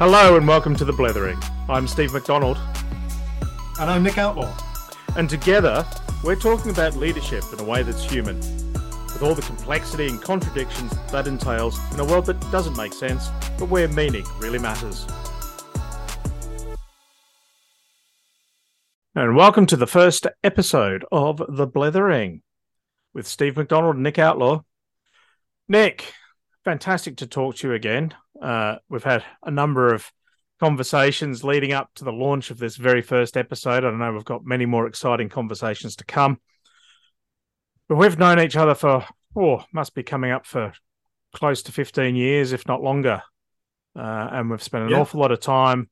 Hello and welcome to The Blethering. I'm Steve McDonald. And I'm Nick Outlaw. And together, we're talking about leadership in a way that's human, with all the complexity and contradictions that entails in a world that doesn't make sense, but where meaning really matters. And welcome to the first episode of The Blethering with Steve McDonald and Nick Outlaw. Nick, fantastic to talk to you again. Uh, we've had a number of conversations leading up to the launch of this very first episode. I know we've got many more exciting conversations to come. But we've known each other for, oh, must be coming up for close to 15 years, if not longer. Uh, and we've spent an yeah. awful lot of time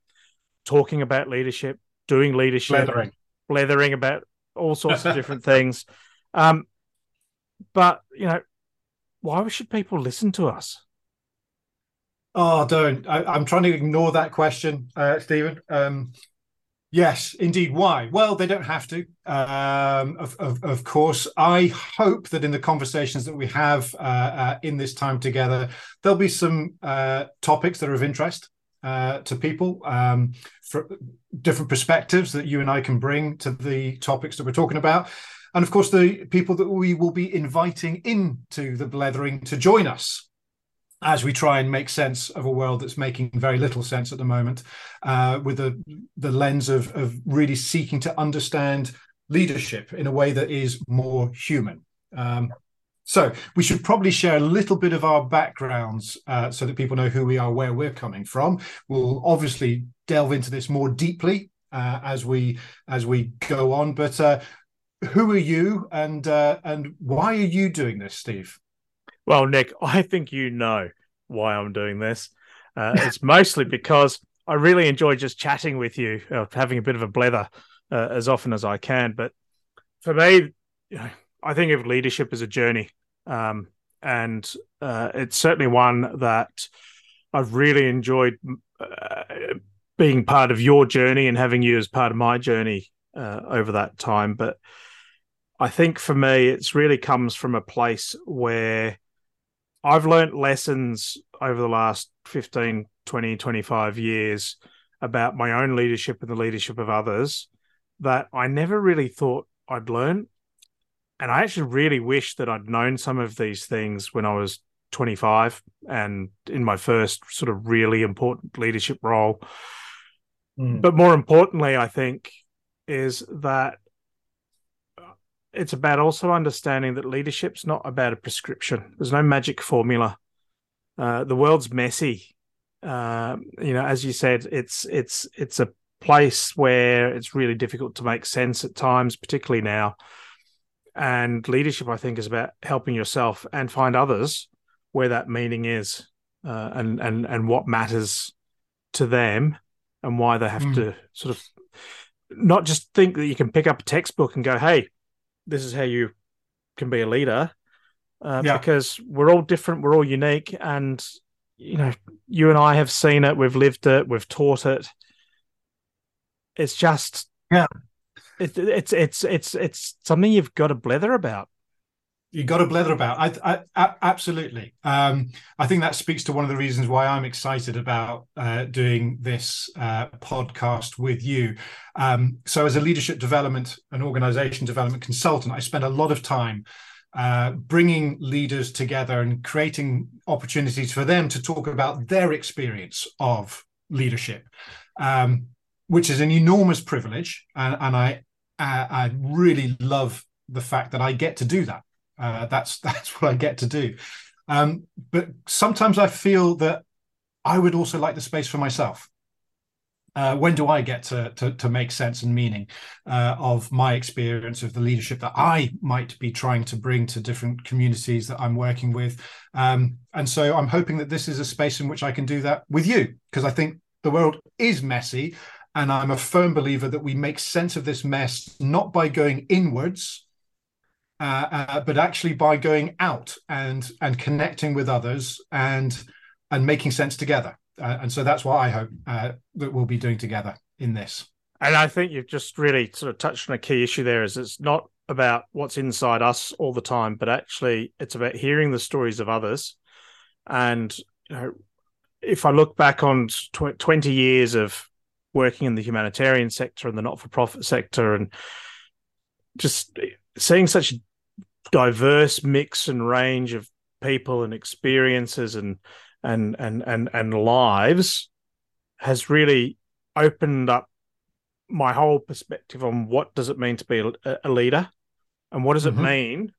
talking about leadership, doing leadership, blethering, blethering about all sorts of different things. Um, but, you know, why should people listen to us? Oh, don't. I, am trying to ignore that question, uh, Stephen. Um, yes, indeed. Why? Well, they don't have to. Um, of, of, of, course, I hope that in the conversations that we have uh, uh, in this time together, there'll be some uh, topics that are of interest uh, to people, um, for different perspectives that you and I can bring to the topics that we're talking about. And of course, the people that we will be inviting into the blethering to join us as we try and make sense of a world that's making very little sense at the moment, uh, with the the lens of of really seeking to understand leadership in a way that is more human. Um, so we should probably share a little bit of our backgrounds uh, so that people know who we are, where we're coming from. We'll obviously delve into this more deeply uh, as we as we go on. But uh, who are you, and uh, and why are you doing this, Steve? Well, Nick, I think you know why I'm doing this. Uh, it's mostly because I really enjoy just chatting with you, uh, having a bit of a blether uh, as often as I can. But for me, you know, I think of leadership as a journey, um, and uh, it's certainly one that I've really enjoyed uh, being part of your journey and having you as part of my journey uh, over that time. But I think for me, it's really comes from a place where I've learned lessons over the last 15, 20, 25 years about my own leadership and the leadership of others that I never really thought I'd learn. And I actually really wish that I'd known some of these things when I was 25 and in my first sort of really important leadership role. Mm. But more importantly, I think, is that it's about also understanding that leadership's not about a prescription. There's no magic formula. Uh, the world's messy. Uh, you know, as you said, it's it's it's a place where it's really difficult to make sense at times, particularly now. And leadership, I think, is about helping yourself and find others where that meaning is, uh, and and and what matters to them, and why they have mm. to sort of not just think that you can pick up a textbook and go, "Hey, this is how you can be a leader uh, yeah. because we're all different we're all unique and you know you and i have seen it we've lived it we've taught it. It's just yeah. it, it's it's it's it's something you've got to blether about you got to blether about. I, I, absolutely. Um, i think that speaks to one of the reasons why i'm excited about uh, doing this uh, podcast with you. Um, so as a leadership development and organization development consultant i spend a lot of time uh, bringing leaders together and creating opportunities for them to talk about their experience of leadership um, which is an enormous privilege. And, and I, I really love the fact that i get to do that uh, that's that's what I get to do. Um, but sometimes I feel that I would also like the space for myself. Uh, when do I get to, to, to make sense and meaning uh, of my experience of the leadership that I might be trying to bring to different communities that I'm working with? Um, and so I'm hoping that this is a space in which I can do that with you because I think the world is messy, and I'm a firm believer that we make sense of this mess not by going inwards uh, uh, but actually by going out and and connecting with others and and making sense together. Uh, and so that's what I hope uh, that we'll be doing together in this. And I think you've just really sort of touched on a key issue there. Is it's not about what's inside us all the time, but actually it's about hearing the stories of others. And you know, if I look back on tw- 20 years of working in the humanitarian sector and the not for profit sector and just seeing such diverse mix and range of people and experiences and and and and and lives has really opened up my whole perspective on what does it mean to be a, a leader and what does mm-hmm. it mean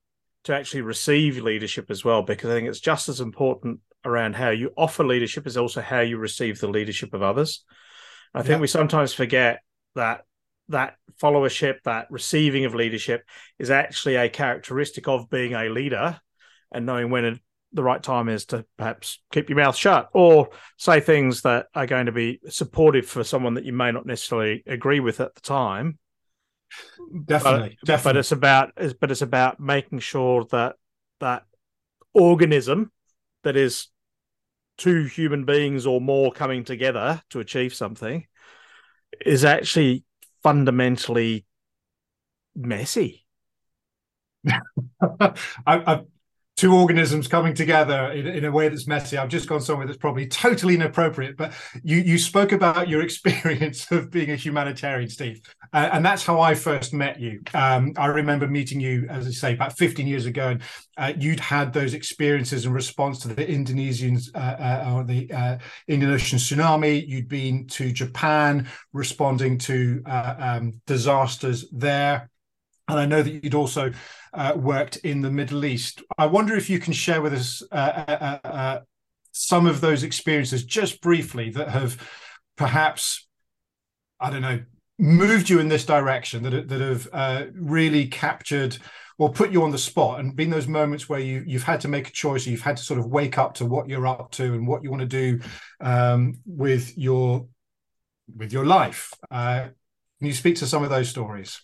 to actually receive leadership as well because i think it's just as important around how you offer leadership as also how you receive the leadership of others i think we sometimes forget that that followership that receiving of leadership is actually a characteristic of being a leader and knowing when the right time is to perhaps keep your mouth shut or say things that are going to be supportive for someone that you may not necessarily agree with at the time. Definitely, but, definitely. But it's about, but it's about making sure that that organism that is two human beings or more coming together to achieve something is actually fundamentally messy. I, I, two organisms coming together in, in, a way that's messy. I've just gone somewhere that's probably totally inappropriate, but you you spoke about your experience of being a humanitarian, Steve, uh, and that's how I first met you. Um, I remember meeting you, as I say, about 15 years ago, and uh, you'd had those experiences in response to the Indonesian uh, uh, or the uh, Indian Ocean tsunami. You'd been to Japan responding to uh, um, disasters there. And I know that you'd also uh, worked in the Middle East. I wonder if you can share with us uh, uh, uh, uh, some of those experiences, just briefly, that have perhaps, I don't know, moved you in this direction, that that have uh, really captured or put you on the spot, and been those moments where you you've had to make a choice, you've had to sort of wake up to what you're up to and what you want to do um, with your with your life. can you speak to some of those stories?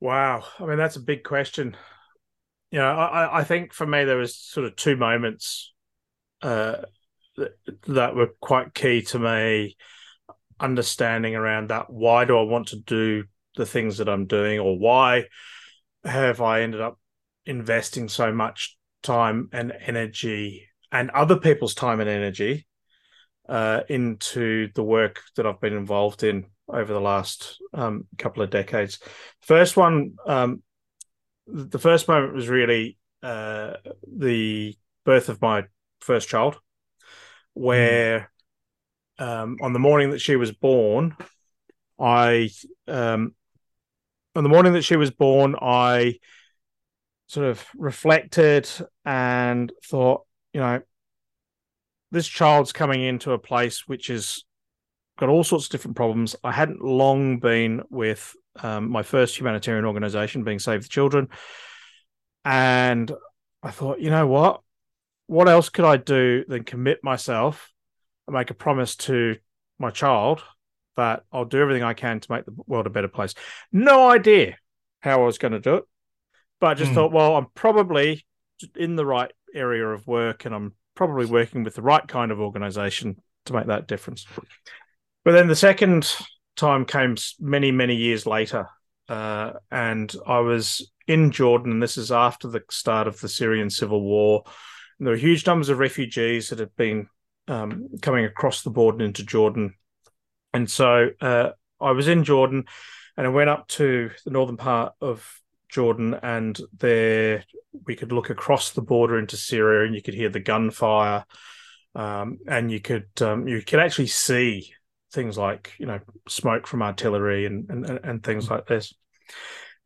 Wow. I mean, that's a big question. You know, I, I think for me, there was sort of two moments uh, that, that were quite key to me understanding around that. Why do I want to do the things that I'm doing, or why have I ended up investing so much time and energy and other people's time and energy uh, into the work that I've been involved in over the last um, couple of decades. First one, um, the first moment was really uh, the birth of my first child, where mm. um, on the morning that she was born, I um, on the morning that she was born, I sort of reflected and thought, you know, this child's coming into a place which is got all sorts of different problems. I hadn't long been with um, my first humanitarian organization, being Save the Children. And I thought, you know what? What else could I do than commit myself and make a promise to my child that I'll do everything I can to make the world a better place? No idea how I was going to do it, but I just mm. thought, well, I'm probably in the right area of work and I'm probably working with the right kind of organization to make that difference. But then the second time came many, many years later. Uh, and I was in Jordan, and this is after the start of the Syrian civil war. And there were huge numbers of refugees that had been um, coming across the border into Jordan. And so uh, I was in Jordan and I went up to the northern part of Jordan, and there we could look across the border into Syria, and you could hear the gunfire, um, and you could um, you could actually see things like you know smoke from artillery and and, and things like this.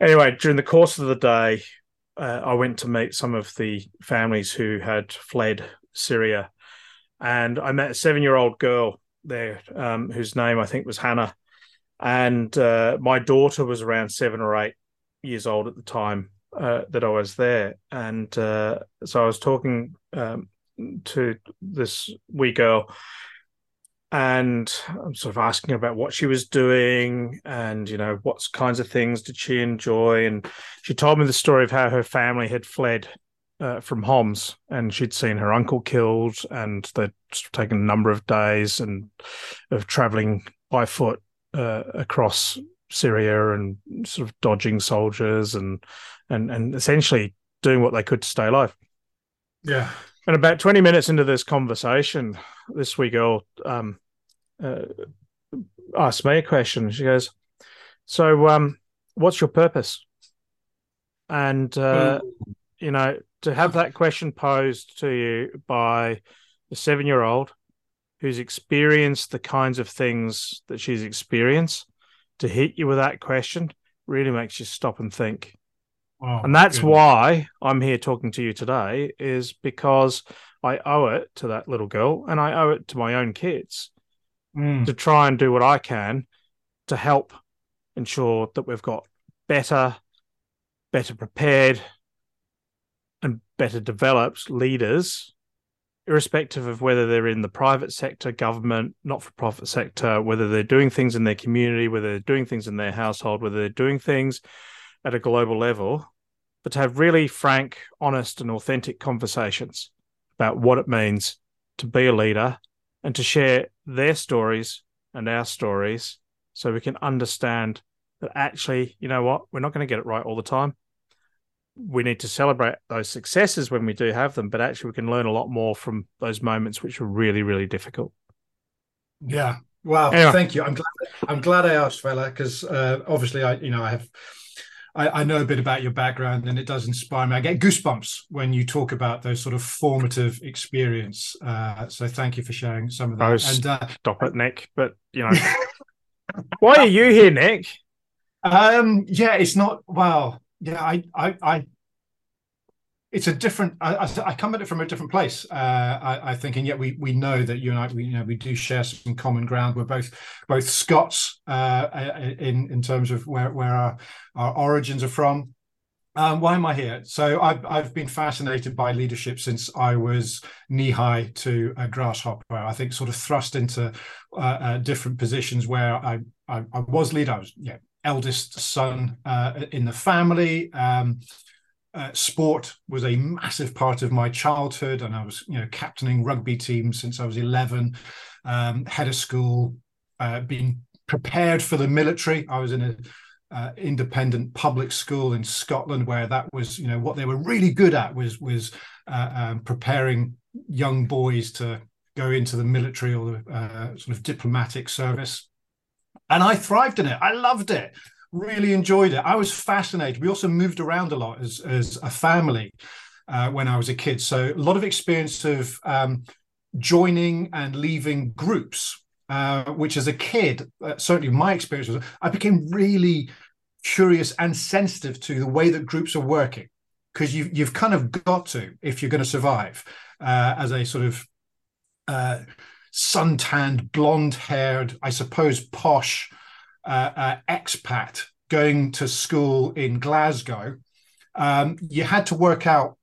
Anyway, during the course of the day, uh, I went to meet some of the families who had fled Syria, and I met a seven-year-old girl there um, whose name I think was Hannah, and uh, my daughter was around seven or eight years old at the time uh, that I was there, and uh, so I was talking um, to this wee girl and I'm sort of asking about what she was doing and you know what kinds of things did she enjoy and she told me the story of how her family had fled uh, from Homs and she'd seen her uncle killed and they'd taken a number of days and of traveling by foot uh, across Syria and sort of dodging soldiers and and and essentially doing what they could to stay alive. Yeah. And about 20 minutes into this conversation, this wee girl um, uh, asked me a question. She goes, So, um, what's your purpose? And, uh, you know, to have that question posed to you by a seven year old who's experienced the kinds of things that she's experienced, to hit you with that question really makes you stop and think. Oh, and that's goodness. why I'm here talking to you today, is because I owe it to that little girl and I owe it to my own kids mm. to try and do what I can to help ensure that we've got better, better prepared, and better developed leaders, irrespective of whether they're in the private sector, government, not for profit sector, whether they're doing things in their community, whether they're doing things in their household, whether they're doing things at a global level, but to have really frank, honest, and authentic conversations about what it means to be a leader and to share their stories and our stories so we can understand that actually, you know what, we're not going to get it right all the time. We need to celebrate those successes when we do have them, but actually, we can learn a lot more from those moments which were really, really difficult. Yeah. Wow. Anyway. Thank you. I'm glad. I'm glad I asked, fella, because uh, obviously, I you know I have I, I, know a bit about your background and it does inspire me. I get goosebumps when you talk about those sort of formative experience. Uh, so thank you for sharing some of that. Oh, and uh, stop it, Nick. But you know, why are you here, Nick? Um, yeah, it's not. Well, yeah, I, I, I it's a different. I, I, come at it from a different place. Uh, I, I, think, and yet we we know that you and I, we, you know, we do share some common ground. We're both both Scots uh, in in terms of where where our, our origins are from. Um, why am I here? So I've I've been fascinated by leadership since I was knee high to a grasshopper. I think sort of thrust into uh, uh different positions where I, I, I was leader. I was yeah eldest son uh, in the family. Um, uh, sport was a massive part of my childhood, and I was, you know, captaining rugby teams since I was 11. Um, head of school, uh, being prepared for the military. I was in a uh, independent public school in Scotland, where that was, you know, what they were really good at was was uh, um, preparing young boys to go into the military or the uh, sort of diplomatic service. And I thrived in it. I loved it really enjoyed it. I was fascinated. We also moved around a lot as as a family uh, when I was a kid, so a lot of experience of um, joining and leaving groups. Uh, which, as a kid, uh, certainly my experience was, I became really curious and sensitive to the way that groups are working because you've, you've kind of got to if you're going to survive uh, as a sort of uh, suntanned, blonde-haired, I suppose posh uh, uh, expat going to school in Glasgow, um, you had to work out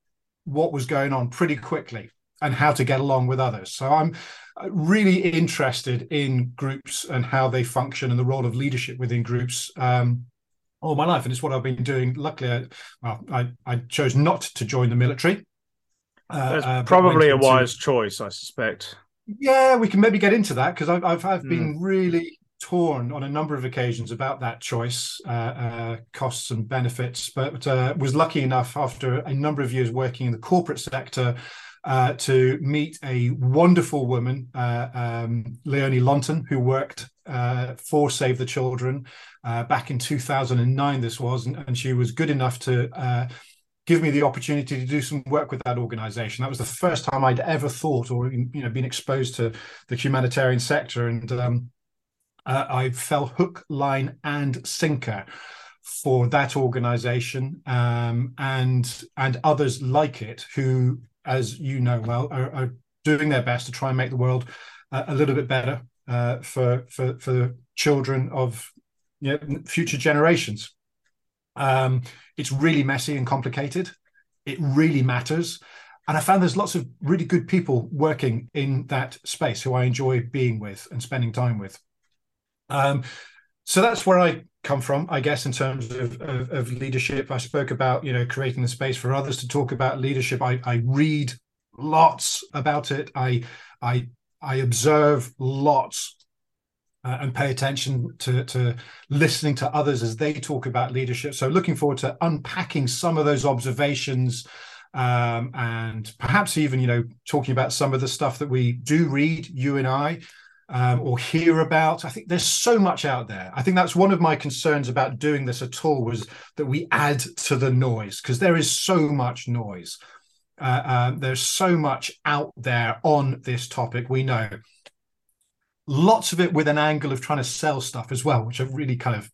what was going on pretty quickly and how to get along with others. So I'm uh, really interested in groups and how they function and the role of leadership within groups. Um, all my life, and it's what I've been doing. Luckily, I, well, I, I chose not to join the military. Uh, That's uh, probably a wise choice, I suspect. Yeah, we can maybe get into that because I've I've, I've mm. been really torn on a number of occasions about that choice, uh, uh, costs and benefits, but uh, was lucky enough after a number of years working in the corporate sector uh, to meet a wonderful woman, uh, um, Leonie Lonton, who worked uh, for Save the Children back in 2009. This was, and, and she was good enough to give me the opportunity to do some work with that organization. That was the first time I'd ever thought or you know been exposed to the humanitarian sector, and um, uh, I fell hook, line, and sinker for that organization um, and and others like it who, as you know well, are, are doing their best to try and make the world uh, a little bit better uh, for for for the children of you know, future generations. Um, it's really messy and complicated. It really matters. And I found there's lots of really good people working in that space who I enjoy being with and spending time with. Um, so that's where I come from, I guess, in terms of, of, of, leadership. I spoke about, you know, creating the space for others to talk about leadership. I, I read lots about it. I I I observe lots uh, and pay attention to, to listening to others as they talk about leadership. So looking forward to unpacking some of those observations um, and perhaps even you know talking about some of the stuff that we do read, you and I, um, or hear about. I think there's so much out there. I think that's one of my concerns about doing this at all was that we add to the noise because there is so much noise. Uh, uh, there's so much out there on this topic. We know lots of it with an angle of trying to sell stuff as well, which I really kind of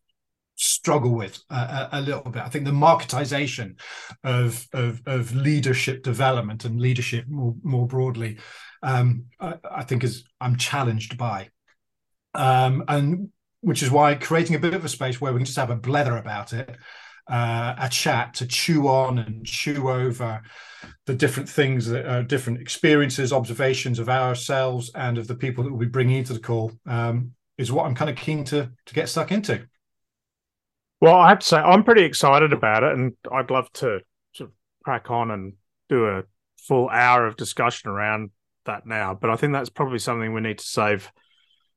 struggle with uh, a, a, little bit. I think the marketization of, of, of leadership development and leadership more more broadly um, I, I, think is I'm challenged by, um, and which is why creating a bit of a space where we can just have a blether about it, uh, a chat to chew on and chew over the different things that are different experiences, observations of ourselves and of the people that we'll be bringing into the call um, is what I'm kind of keen to to get stuck into. Well, I have to say I'm pretty excited about it, and I'd love to sort of crack on and do a full hour of discussion around that now, but I think that's probably something we need to save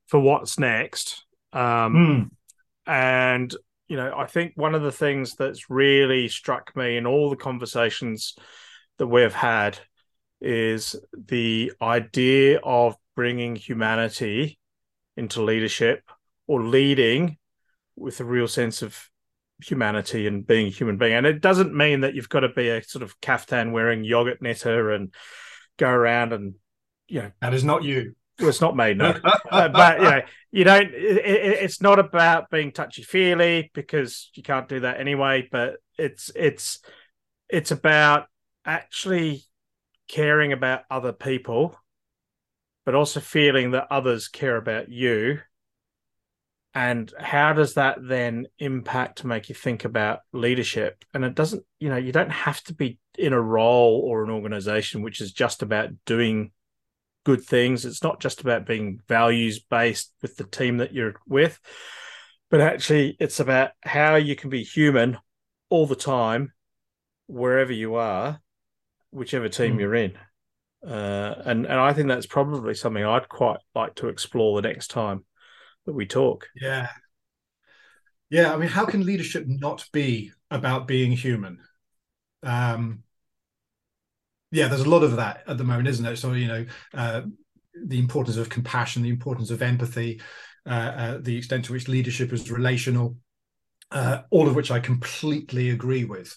for what's next. Um, mm. And you know, I think one of the things that's really struck me in all the conversations that we've had is the idea of bringing humanity into leadership or leading with a real sense of humanity and being a human being. And it doesn't mean that you've got to be a sort of caftan wearing yogurt knitter and go around and you know, that is not you. Well, it's not me, no. uh, but you know, you don't. It, it, it's not about being touchy feely because you can't do that anyway. But it's it's it's about actually caring about other people, but also feeling that others care about you. And how does that then impact to make you think about leadership? And it doesn't, you know, you don't have to be in a role or an organization which is just about doing good things. It's not just about being values based with the team that you're with, but actually it's about how you can be human all the time, wherever you are, whichever team mm. you're in. Uh, and and I think that's probably something I'd quite like to explore the next time that we talk. Yeah, yeah. I mean, how can leadership not be about being human? Um, yeah, there's a lot of that at the moment, isn't there? So you know, uh, the importance of compassion, the importance of empathy, uh, uh, the extent to which leadership is relational, uh, all of which I completely agree with,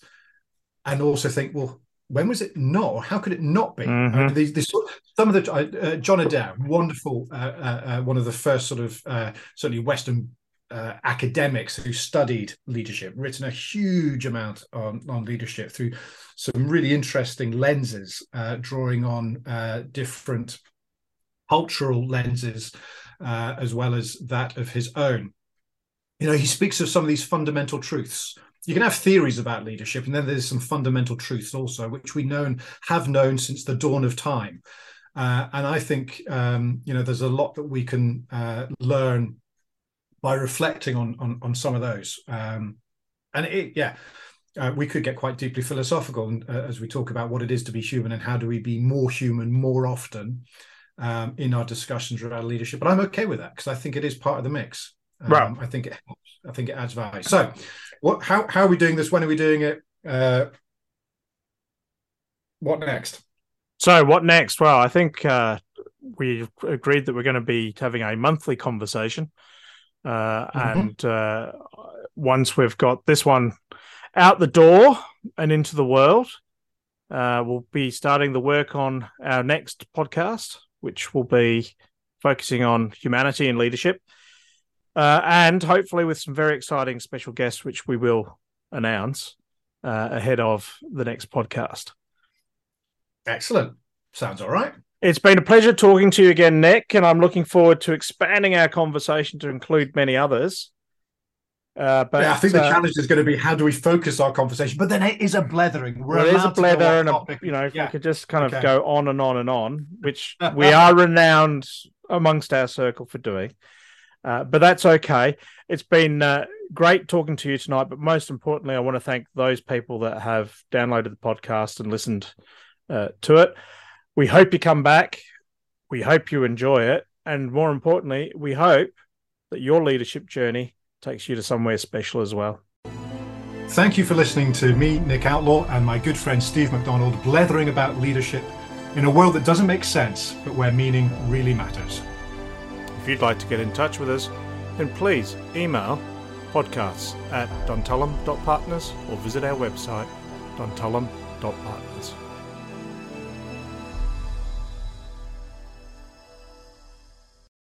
and also think, well, when was it not? How could it not be? Mm-hmm. these, these, some of the uh, John Adair, wonderful, uh, one of the first sort of certainly Western uh, academics who studied leadership, written a huge amount on, on leadership through some really interesting lenses, uh, drawing on uh, different cultural lenses uh, as well as that of his own. You know, he speaks of some of these fundamental truths. You can have theories about leadership, and then there's some fundamental truths also, which we know and have known since the dawn of time. Uh, and I think um, you know there's a lot that we can uh, learn by reflecting on on, on some of those. Um, and it, yeah, uh, we could get quite deeply philosophical uh, as we talk about what it is to be human and how do we be more human more often um, in our discussions around leadership. But I'm okay with that because I think it is part of the mix. Um, right. I think it helps. I think it adds value. So, what? How how are we doing this? When are we doing it? Uh, what next? So, what next? Well, I think uh, we've agreed that we're going to be having a monthly conversation uh, mm-hmm. And uh, once we've got this one out the door and into the world, uh, we'll be starting the work on our next podcast, which will be focusing on humanity and leadership. Uh, and hopefully with some very exciting special guests, which we will announce uh, ahead of the next podcast. Excellent. Sounds all right. It's been a pleasure talking to you again, Nick, and I'm looking forward to expanding our conversation to include many others. Uh, but yeah, I think the uh, challenge is going to be how do we focus our conversation? But then it is a blethering. We're well, it is a blether, and a, you know, yeah. we could just kind of okay. go on and on and on, which we are renowned amongst our circle for doing. Uh, but that's okay. It's been uh, great talking to you tonight. But most importantly, I want to thank those people that have downloaded the podcast and listened uh, to it. We hope you come back. We hope you enjoy it. And more importantly, we hope that your leadership journey takes you to somewhere special as well. Thank you for listening to me, Nick Outlaw, and my good friend Steve McDonald blethering about leadership in a world that doesn't make sense, but where meaning really matters. If you'd like to get in touch with us, then please email podcasts at duntulm.partners or visit our website duntulm.partners.